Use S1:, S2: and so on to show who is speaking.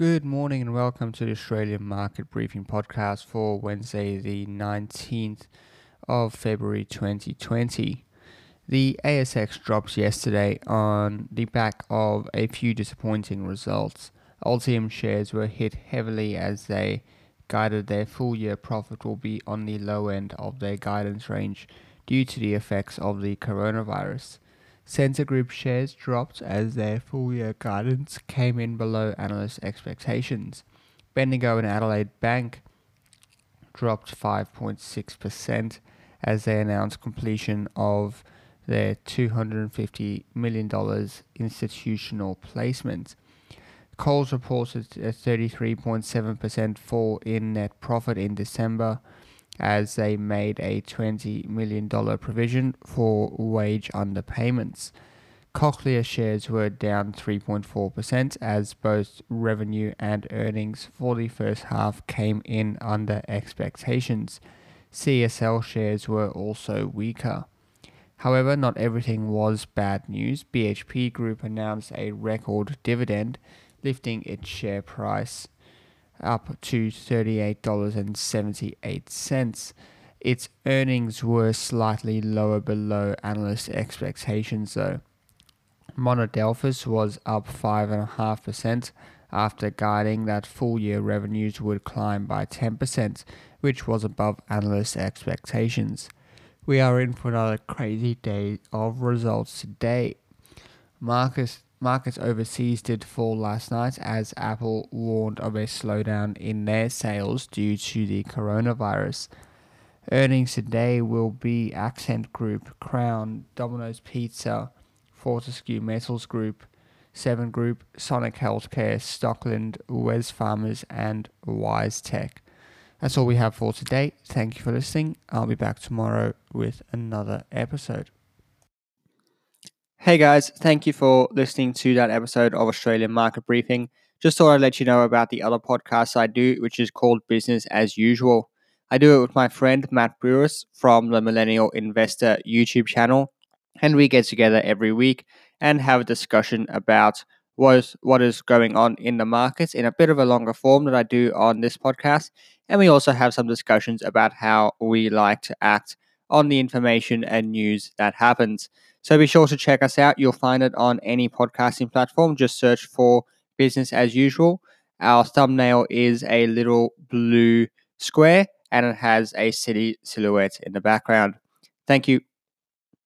S1: Good morning and welcome to the Australian Market Briefing Podcast for Wednesday, the 19th of February 2020. The ASX drops yesterday on the back of a few disappointing results. Altium shares were hit heavily as they guided their full year profit will be on the low end of their guidance range due to the effects of the coronavirus. Scentre Group shares dropped as their full year guidance came in below analyst expectations. Bendigo and Adelaide Bank dropped 5.6% as they announced completion of their $250 million institutional placement. Coles reported a 33.7% fall in net profit in December as they made a $20 million provision for wage underpayments. Cochlear shares were down 3.4% as both revenue and earnings for the first half came in under expectations. CSL shares were also weaker. However, not everything was bad news. BHP Group announced a record dividend, lifting its share price up to $38.78. Its earnings were slightly lower below analyst expectations, though. Monadelphous was up 5.5% after guiding that full year revenues would climb by 10%, which was above analyst expectations. We are in for another crazy day of results today. Marcus Markets overseas did fall last night as Apple warned of a slowdown in their sales due to the coronavirus. Earnings today will be Accent Group, Crown, Domino's Pizza, Fortescue Metals Group, Seven Group, Sonic Healthcare, Stockland, Wesfarmers, and WiseTech. That's all we have for today. Thank you for listening. I'll be back tomorrow with another episode. Hey guys, thank you for listening to that episode of Australian Market Briefing. Just thought I'd let you know about the other podcast I do, which is called Business as Usual. I do it with my friend Matt Brewis from the Millennial Investor YouTube channel, and we get together every week and have a discussion about what is, what is going on in the markets in a bit of a longer form that I do on this podcast. And we also have some discussions about how we like to act on the information and news that happens. So be sure to check us out. You'll find it on any podcasting platform. Just search for business as usual. Our thumbnail is a little blue square and it has a city silhouette in the background. Thank you.